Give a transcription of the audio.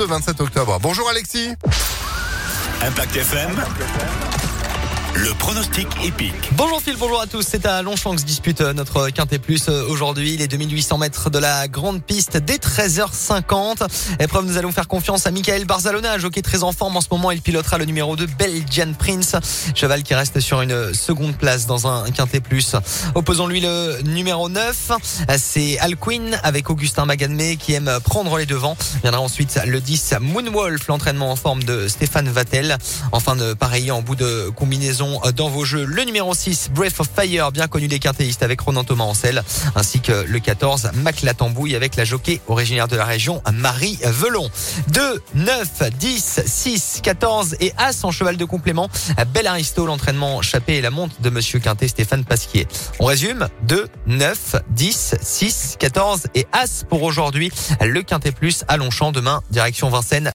ce 27 octobre. Bonjour Alexis. Impact FM. Le pronostic épique. Bonjour Phil, bonjour à tous. C'est à Longchamp que se dispute euh, notre Quintet Plus euh, aujourd'hui. Les 2800 mètres de la grande piste dès 13h50. Épreuve, nous allons faire confiance à Michael Barzalona, jockey très en forme en ce moment. Il pilotera le numéro 2 Belgian Prince. Cheval qui reste sur une seconde place dans un Quintet Plus. Opposons-lui le numéro 9. C'est Alquin avec Augustin Maganmé qui aime prendre les devants. Viendra ensuite le 10 Moonwolf, l'entraînement en forme de Stéphane Vattel. Enfin de pareil en bout de combinaison dans vos jeux. Le numéro 6, Breath of Fire, bien connu des quintéistes avec Ronan Thomas Ancel, ainsi que le 14, Mac Latambouille avec la jockey originaire de la région, Marie Velon. 2, 9, 10, 6, 14 et As en cheval de complément. Bel Aristo, l'entraînement chappé et la monte de Monsieur Quintet, Stéphane Pasquier. On résume 2, 9, 10, 6, 14 et As pour aujourd'hui. Le Quintet Plus à Longchamp demain, direction Vincennes.